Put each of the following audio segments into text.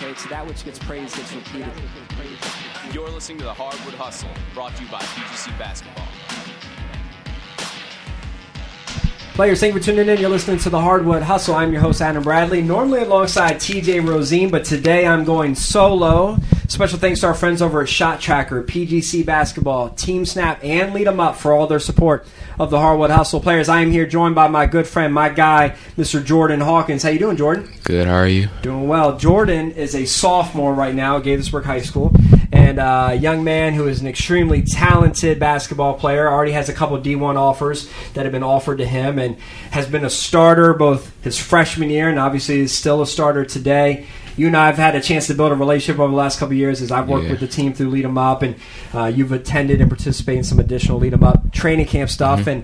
Okay, so that which gets praised gets repeated. You're listening to the Hardwood Hustle, brought to you by PGC Basketball. Players, thank you for tuning in. You're listening to the Hardwood Hustle. I'm your host, Adam Bradley, normally alongside TJ Rosine, but today I'm going solo. Special thanks to our friends over at ShotTracker, PGC Basketball, TeamSnap, and Lead 'em Up for all their support of the Hardwood Hustle. Players, I am here joined by my good friend, my guy, Mr. Jordan Hawkins. How you doing, Jordan? Good. How are you? Doing well. Jordan is a sophomore right now at Gaithersburg High School, and uh, a young man who is an extremely talented basketball player. Already has a couple D1 offers that have been offered to him, and has been a starter both his freshman year and obviously is still a starter today. You and I have had a chance to build a relationship over the last couple of years as I've worked Yeah. with the team through Lead 'em Up, and uh, you've attended and participated in some additional Lead 'em Up training camp stuff, and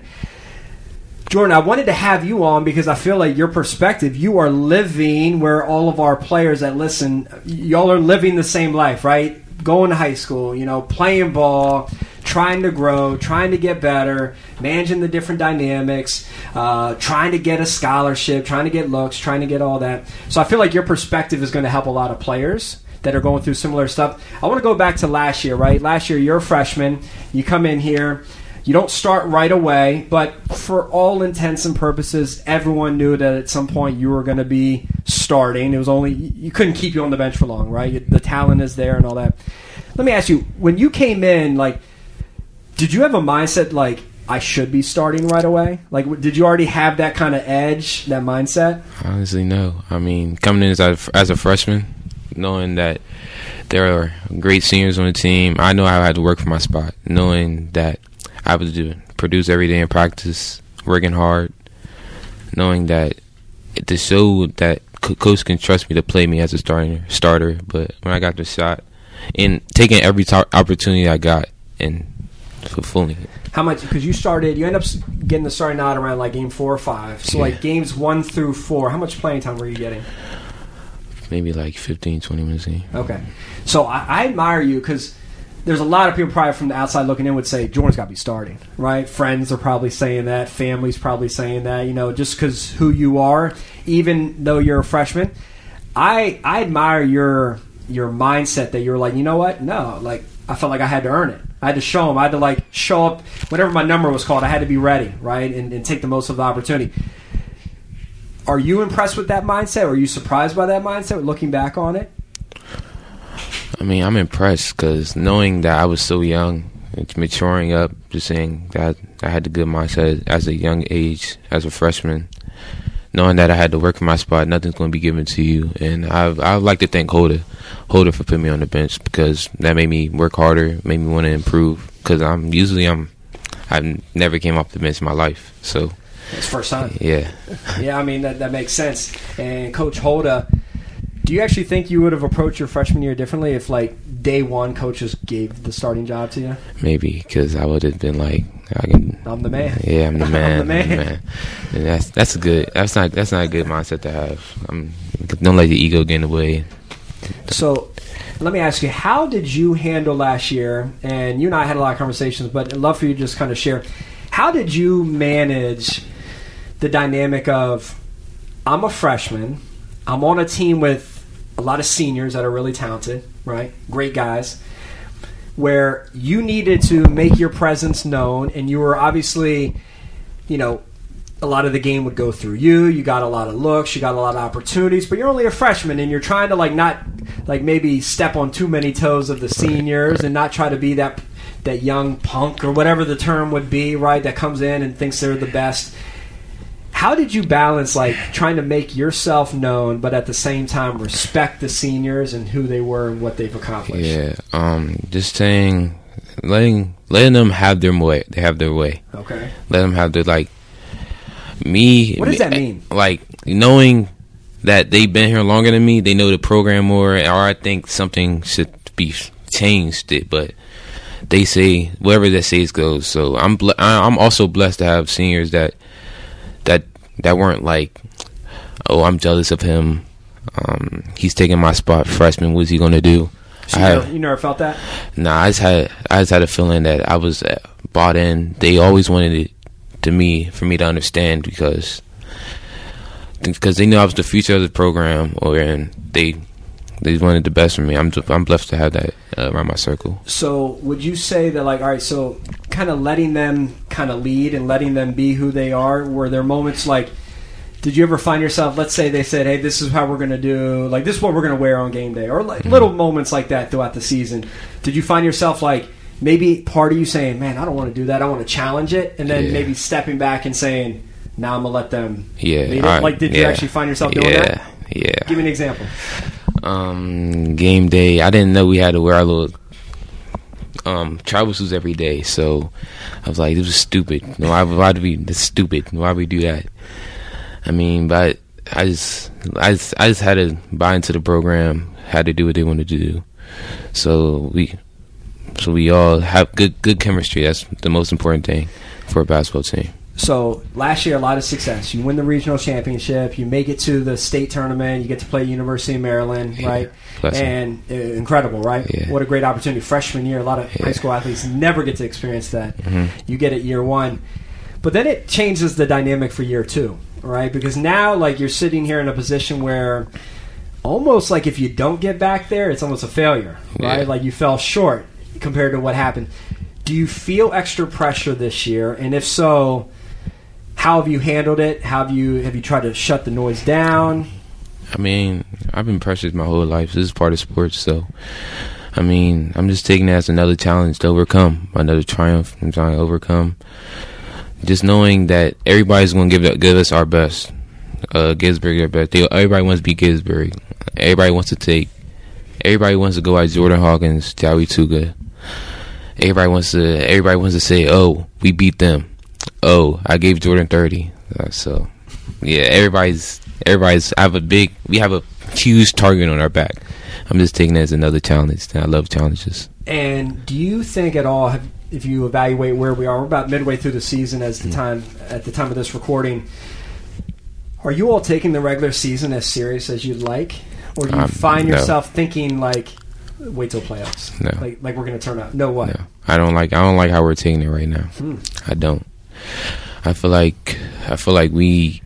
Jordan, I wanted to have you on because I feel like your perspective, you are living where all of our players that listen, y'all are living the same life, right? Going to high school, you know, playing ball, trying to grow, trying to get better, managing the different dynamics, uh, trying to get a scholarship, trying to get looks, trying to get all that. So I feel like your perspective is going to help a lot of players that are going through similar stuff. I want to go back to last year, right? Last year, you're a freshman. You come in here. You don't start right away, but for all intents and purposes, everyone knew that at some point you were going to be starting. It was only you couldn't keep you on the bench for long, right? The talent is there and all that. Let me ask you: when you came in, like, did you have a mindset like I should be starting right away? Like, did you already have that kind of edge, that mindset? Honestly, no. I mean, coming in as a, as a freshman, knowing that there are great seniors on the team, I know I had to work for my spot. Knowing that I was to produce every day in practice, working hard, knowing that to show that coach can trust me to play me as a starter. Starter, but when I got the shot, and taking every to- opportunity I got and fulfilling it. How much? Because you started, you end up getting the starting nod around like game four or five. So Yeah. like games one through four, how much playing time were you getting? Maybe like 15, 20 minutes a game. Okay, so I, I admire you because there's a lot of people probably from the outside looking in would say Jordan's got to be starting, right? Friends are probably saying that, families probably saying that. You know, just because who you are, even though you're a freshman, I I admire your your mindset that you're like, you know what? No, like I felt like I had to earn it. I had to show them. I had to like show up whenever my number was called. I had to be ready, right, and, and take the most of the opportunity. Are you impressed with that mindset? Or are you surprised by that mindset? Looking back on it, I mean, I'm impressed because knowing that I was so young, it's maturing up, just saying that I had the good mindset as a young age, as a freshman, knowing that I had to work for my spot, nothing's going to be given to you. And I I would like to thank Holder, Holder for putting me on the bench because that made me work harder, made me want to improve. Because I'm usually I'm I've never came off the bench in my life, so it's first time. yeah. Yeah, I mean that that makes sense. And Coach Holda, do you actually think you would have approached your freshman year differently if like day one coaches gave the starting job to you? Maybe because I would have been like, I can. I'm the man. Yeah, I'm the man. I'm man. the I'm man. And that's that's a good. That's not that's not a good mindset to have. I'm, don't let the ego get in the way. So let me ask you, how did you handle last year? And you and I had a lot of conversations, but I'd love for you to just kind of share. How did you manage the dynamic of I'm a freshman, I'm on a team with a lot of seniors that are really talented, right? Great guys. Where you needed to make your presence known, and you were obviously, you know, a lot of the game would go through you. You got a lot of looks, you got a lot of opportunities, but you're only a freshman and you're trying to like not like maybe step on too many toes of the seniors and not try to be that that young punk or whatever the term would be, right? That comes in and thinks they're the best. How did you balance like trying to make yourself known, but at the same time respect the seniors and who they were and what they've accomplished? Yeah. Um. Just saying, letting letting them have their way. They have their way. Okay. Let them have their like. Me. What does me- that mean? Like knowing that they've been here longer than me. They know the program more, or I think something should be changed. It, but they say whatever that says goes. So I'm I- I'm also blessed to have seniors that that weren't like, oh, I'm jealous of him. Um, he's taking my spot, freshman. What's he gonna do? So you, never, you never felt that? Nah, I just had I just had a feeling that I was uh, bought in. They always wanted it to me for me to understand because because they knew I was the future of the program, or and they they wanted the best for me. I'm I'm blessed to have that uh, around my circle. So would you say that like all right, so kind of letting them kind of lead and letting them be who they are? Were there moments like? Did you ever find yourself? Let's say they said, "Hey, this is how we're going to do. Like this is what we're going to wear on game day," or like little moments like that throughout the season. Did you find yourself like maybe part of you saying, "Man, I don't want to do that. I want to challenge it," and then Yeah. maybe stepping back and saying, "Now I'm gonna let them." Yeah, lead it? I- like did you yeah, actually find yourself doing yeah, that? Yeah, Give me an example. Um, game day. I didn't know we had to wear our little um travel suits every day, so I was like, "This is stupid. No, why, why do we? This stupid. Why we do that?" I mean, but I just, I just, I just had to buy into the program. Had to do what they wanted to do. So we, so we all have good, good chemistry. That's the most important thing for a basketball team. So last year, a lot of success. You win the regional championship. You make it to the state tournament. You get to play University of Maryland, Yeah, right? blessing. And uh, incredible, right? Yeah. What a great opportunity. Freshman year, a lot of high school athletes never get to experience that. Mhm. You get it year one, but then it changes the dynamic for year two, right? Because now, like, you're sitting here in a position where almost like if you don't get back there, it's almost a failure, right? Yeah. Like you fell short compared to what happened. Do you feel extra pressure this year? And if so, how have you handled it? How have you have you tried to shut the noise down? I mean, I've been pressured my whole life. This is part of sports, so I mean, I'm just taking it as another challenge to overcome, another triumph. I'm trying to overcome. Just knowing that everybody's going to give give us our best. Uh, Gisberg, their best. They, everybody wants to be Gisberg. Everybody wants to take. Everybody wants to go at Jordan Hawkins, Jowie Tuga. Everybody wants to. Everybody wants to say, "Oh, we beat them." Oh, I gave Jordan thirty. Uh, so, yeah, everybody's everybody's. I have a big. We have a huge target on our back. I'm just taking it as another challenge. I love challenges. And do you think at all, have, if you evaluate where we are, we're about midway through the season as the time at the time of this recording. Are you all taking the regular season as serious as you'd like, or do you Um, find no. yourself thinking like, wait till playoffs, No. like like we're going to turn out? No what? No, I don't like. I don't like how we're taking it right now. Hmm. I don't. I feel like. I feel like we.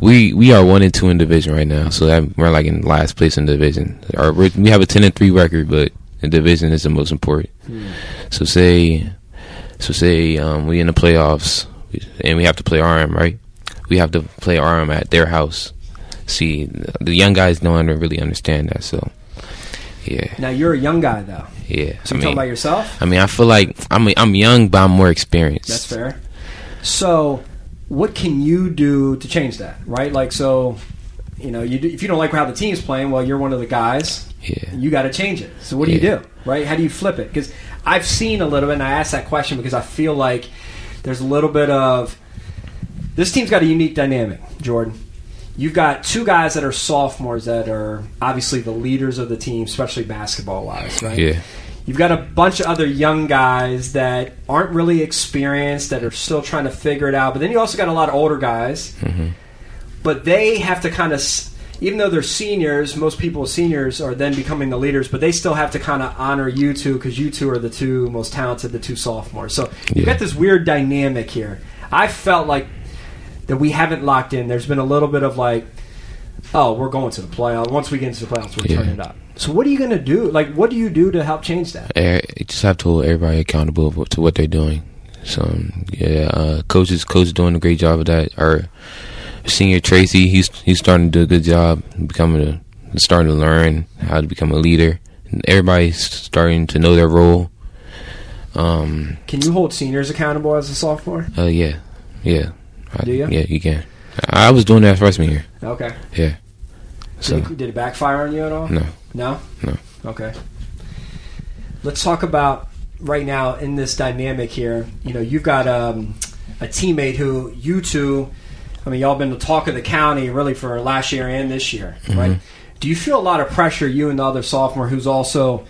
We we are one and two in division right now, so that we're like in last place in division. We have a ten and three record, but the division is the most important. Hmm. So say, so say um, we in the playoffs, and we have to play RM, right? We have to play RM at their house. See, the young guys don't really understand that, so yeah, Now you're a young guy though, yeah. so you're talking about yourself. I mean, I feel like I'm I'm young, but I'm more experienced. That's fair. So, what can you do to change that? Right, like so. You know, you do, if you don't like how the team's playing, well, you're one of the guys. Yeah. you got to change it. So what do you do? Right? How do you flip it? Because I've seen a little bit, and I asked that question because I feel like there's a little bit of this team's got a unique dynamic. Jordan, you've got two guys that are sophomores that are obviously the leaders of the team, especially basketball wise. Right? Yeah. You've got a bunch of other young guys that aren't really experienced, that are still trying to figure it out. But then you also got a lot of older guys, mm-hmm. but they have to kind of, even though they're seniors, most people seniors are then becoming the leaders, but they still have to kind of honor you two because you two are the two most talented, the two sophomores. So you've Yeah. got this weird dynamic here. I felt like that we haven't locked in. There's been a little bit of like, oh, we're going to the playoffs. Once we get into the playoffs, we're Yeah. turning it up. So what are you going to do? Like, what do you do to help change that? Eh, You just have to hold everybody accountable to what they're doing. So yeah, uh, coaches coach doing a great job of that. Our senior Tracy, he's he's starting to do a good job becoming a starting to learn how to become a leader. And everybody's starting to know their role. Um, Can you hold seniors accountable as a sophomore? uh, yeah, yeah, I- Do ya? Yeah, you can. I was doing that freshman year. Okay. Yeah. So Did, it, did it backfire on you at all? no, No? No. Okay. Let's talk about right now in this dynamic here. You know, you've got um, a teammate who you two I mean, y'all been the talk of the county really for last year and this year, Mm-hmm. right? Do you feel a lot of pressure, you and the other sophomore, who's also,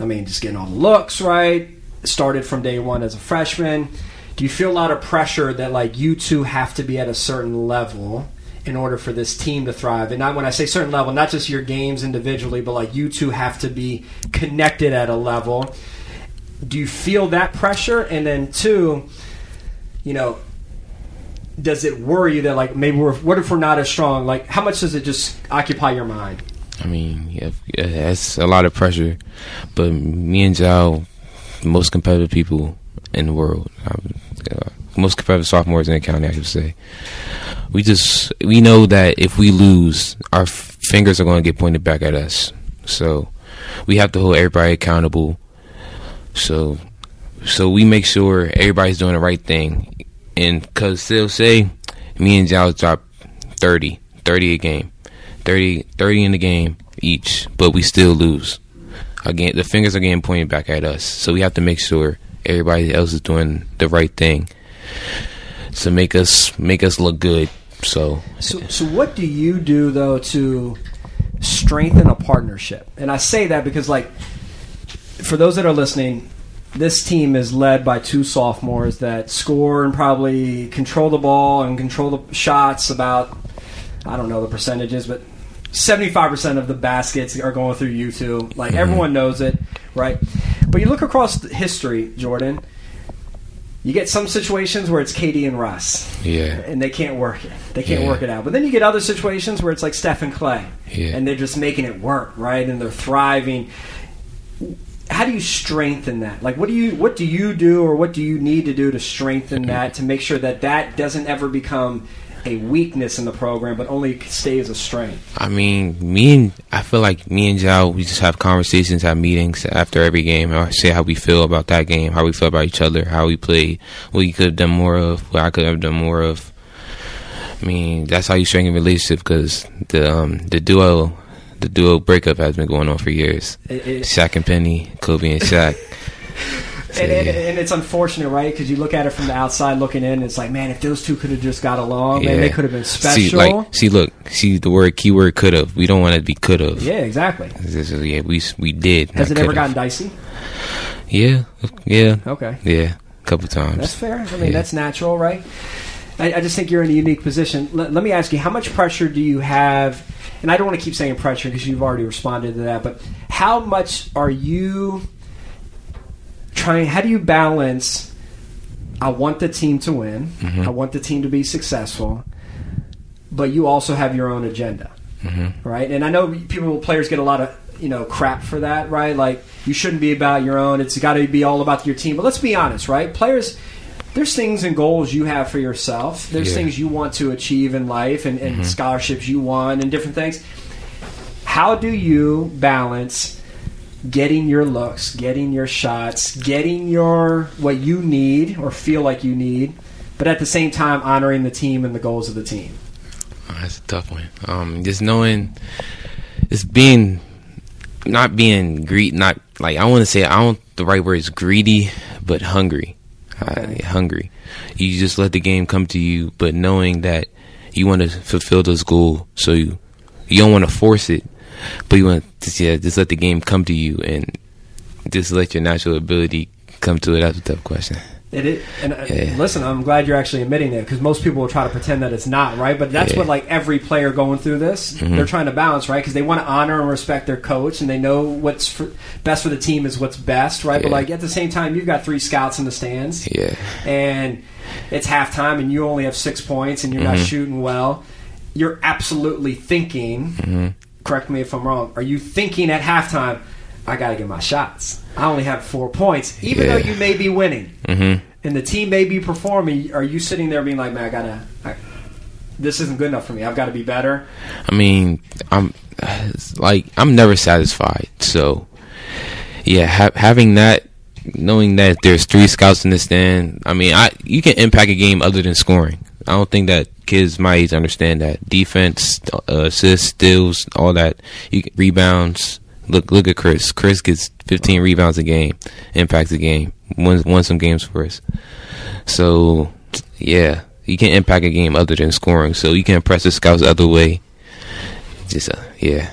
I mean, just getting all the looks right, started from day one as a freshman? Do you feel a lot of pressure that like you two have to be at a certain level in order for this team to thrive? And not when I say certain level, not just your games individually, but like you two have to be connected at a level. Do you feel that pressure? And then two, you know, does it worry you that like maybe we're what if we're not as strong? Like how much does it just occupy your mind? I mean, yeah, that's a lot of pressure. But me and Zhao, most competitive people in the world, uh, most competitive sophomores in the county, I should say. We just we know that if we lose, our fingers are going to get pointed back at us. So we have to hold everybody accountable. So so we make sure everybody's doing the right thing. And because they'll say, me and Zhao drop 30, 30 a game. 30, 30 in the game each, but we still lose. Again, the fingers are getting pointed back at us, so we have to make sure everybody else is doing the right thing to make us make us look good. So So so what do you do though to strengthen a partnership? And I say that because like for those that are listening, this team is led by two sophomores that score and probably control the ball and control the shots about I don't know the percentages, but 75% of the baskets are going through you two. Like mm-hmm. everyone knows it, right? But you look across history, Jordan, you get some situations where it's KD and Russ yeah, and they can't work it. They can't Yeah. work it out. But then you get other situations where it's like Steph and Clay, Yeah. and they're just making it work, right? And they're thriving. How do you strengthen that? Like, what do you what do you do, or what do you need to do to strengthen mm-hmm. that to make sure that that doesn't ever become a weakness in the program, but only stays a strength? I mean, me and I feel like me and Zhao, we just have conversations, have meetings after every game, or say how we feel about that game, how we feel about each other, how we played, what you could have done more of, what I could have done more of. I mean, that's how you strengthen relationship because the um, the duo, the duo breakup has been going on for years. It- it- Shaq and Penny, Kobe and Shaq. And, and, and it's unfortunate, right? Because you look at it from the outside looking in, it's like, man, if those two could have just got along, man, they could have been special. See, like, see, look, see the word keyword could have. We don't want it to be could have. yeah, exactly. Yeah, we we did. Has it ever gotten dicey? Yeah, yeah, Okay. yeah, a couple times. That's fair. I mean, Yeah. that's natural, right? I, I just think you're in a unique position. Let, let me ask you, how much pressure do you have? And I don't want to keep saying pressure because you've already responded to that, but how much are you trying? How do you balance? I want the team to win. Mm-hmm. I want the team to be successful, but you also have your own agenda, Mm-hmm. right? And I know people, players get a lot of you know crap for that, right? Like you shouldn't be about your own. It's got to be all about your team. But let's be honest, right? Players there's things and goals you have for yourself. There's Yeah. things you want to achieve in life and, and scholarships you want and different things. How do you balance getting your looks, getting your shots, getting your what you need or feel like you need, but at the same time honoring the team and the goals of the team? Oh, that's a tough one. Um, just knowing, just being, not being greed, not like I want to say I don't. The right word is greedy, but hungry. Okay. Uh, hungry. You just let the game come to you, but knowing that you want to fulfill those goals, so you you don't want to force it, but you want to yeah, just let the game come to you and just let your natural ability come to it. That's a tough question. It is, and uh, Yeah. listen, I'm glad you're actually admitting it because most people will try to pretend that it's not right. But that's Yeah. what like every player going through this, Mm-hmm. they're trying to balance, right? Because they want to honor and respect their coach, and they know what's for, best for the team is what's best, right? But like at the same time, you've got three scouts in the stands, Yeah. and it's halftime, and you only have six points, and you're not Mm-hmm. shooting well. You're absolutely thinking. Mm-hmm. Correct me if I'm wrong. Are you thinking at halftime? I got to get my shots. I only have four points, even Yeah. though you may be winning Mm-hmm. and the team may be performing, are you sitting there being like, man, I gotta, this isn't good enough for me. I've got to be better. I mean, I'm like I'm never satisfied. So, yeah, ha- having that, knowing that there's three scouts in the stand. I mean, I you can impact a game other than scoring. I don't think that kids my age understand that defense, uh, assists, steals, all that. You rebounds. Look, look at Chris. Chris gets 15 rebounds a game, impacts a game, won won some games for us. So, yeah, You can't impact a game other than scoring. So you can impress the scouts the other way. Just uh, yeah.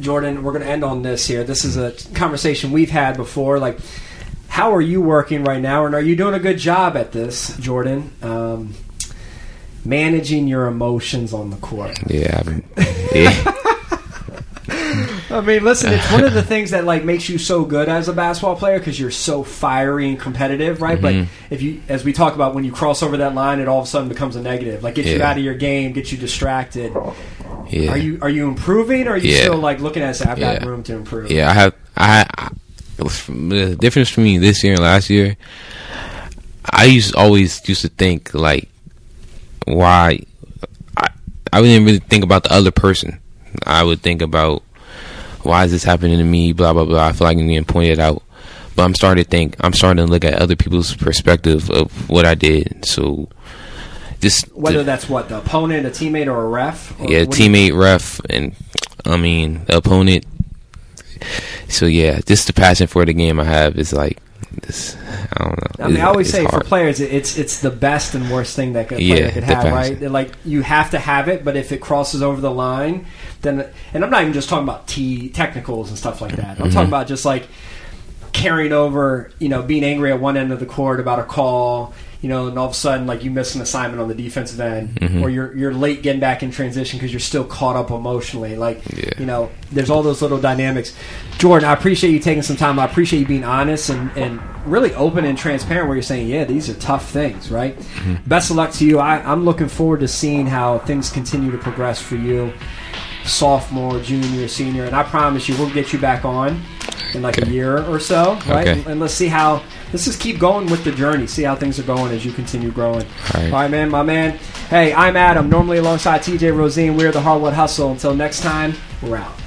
Jordan, we're going to end on this here. This is a conversation we've had before. Like, how are you working right now, and are you doing a good job at this, Jordan? Um, managing your emotions on the court. Yeah, yeah. I mean, listen, it's one of the things that like makes you so good as a basketball player because you're so fiery and competitive, right? Mhm. But if you, as we talk about, when you cross over that line, it all of a sudden becomes a negative. Like, gets you out of your game, gets you distracted. yeah. Are you are you improving, or are you Yeah. still like looking at it say, I've got room to improve? Yeah, I have. I, I the difference between this year and last year. I used always used to think like, why? I I didn't really think about the other person. I would think about why is this happening to me? Blah blah blah. I feel like I'm getting pointed out. But I'm starting to think. I'm starting to look at other people's perspective of what I did. So, just Whether the- that's what the opponent, a teammate, or a ref. Or yeah, you- teammate, ref, and I mean the opponent. So yeah, just the passion for the game I have is like this. I don't know. I mean, I always it's say for players, it's it's the best and worst thing that a player Yeah, could have, right? Like you have to have it, but if it crosses over the line, then and I'm not even just talking about t technicals and stuff like that. I'm Mhm. talking about just like carrying over, you know, being angry at one end of the court about a call, you know, and all of a sudden like you miss an assignment on the defensive end, Mhm. or you're you're late getting back in transition because you're still caught up emotionally. Like, Yeah. you know, there's all those little dynamics. Jordan, I appreciate you taking some time. I appreciate you being honest and, and really open and transparent where you're saying, yeah, these are tough things, right? Best of luck to you. I, I'm looking forward to seeing how things continue to progress for you, sophomore, junior, senior, and I promise you, we'll get you back on in like a year or so, right? Okay. And, and let's see how. Let's just keep going with the journey. See how things are going as you continue growing. All right. All right, man, my man. Hey, I'm Adam. Normally alongside TJ Rosine. We're the Hardwood Hustle. Until next time, we're out.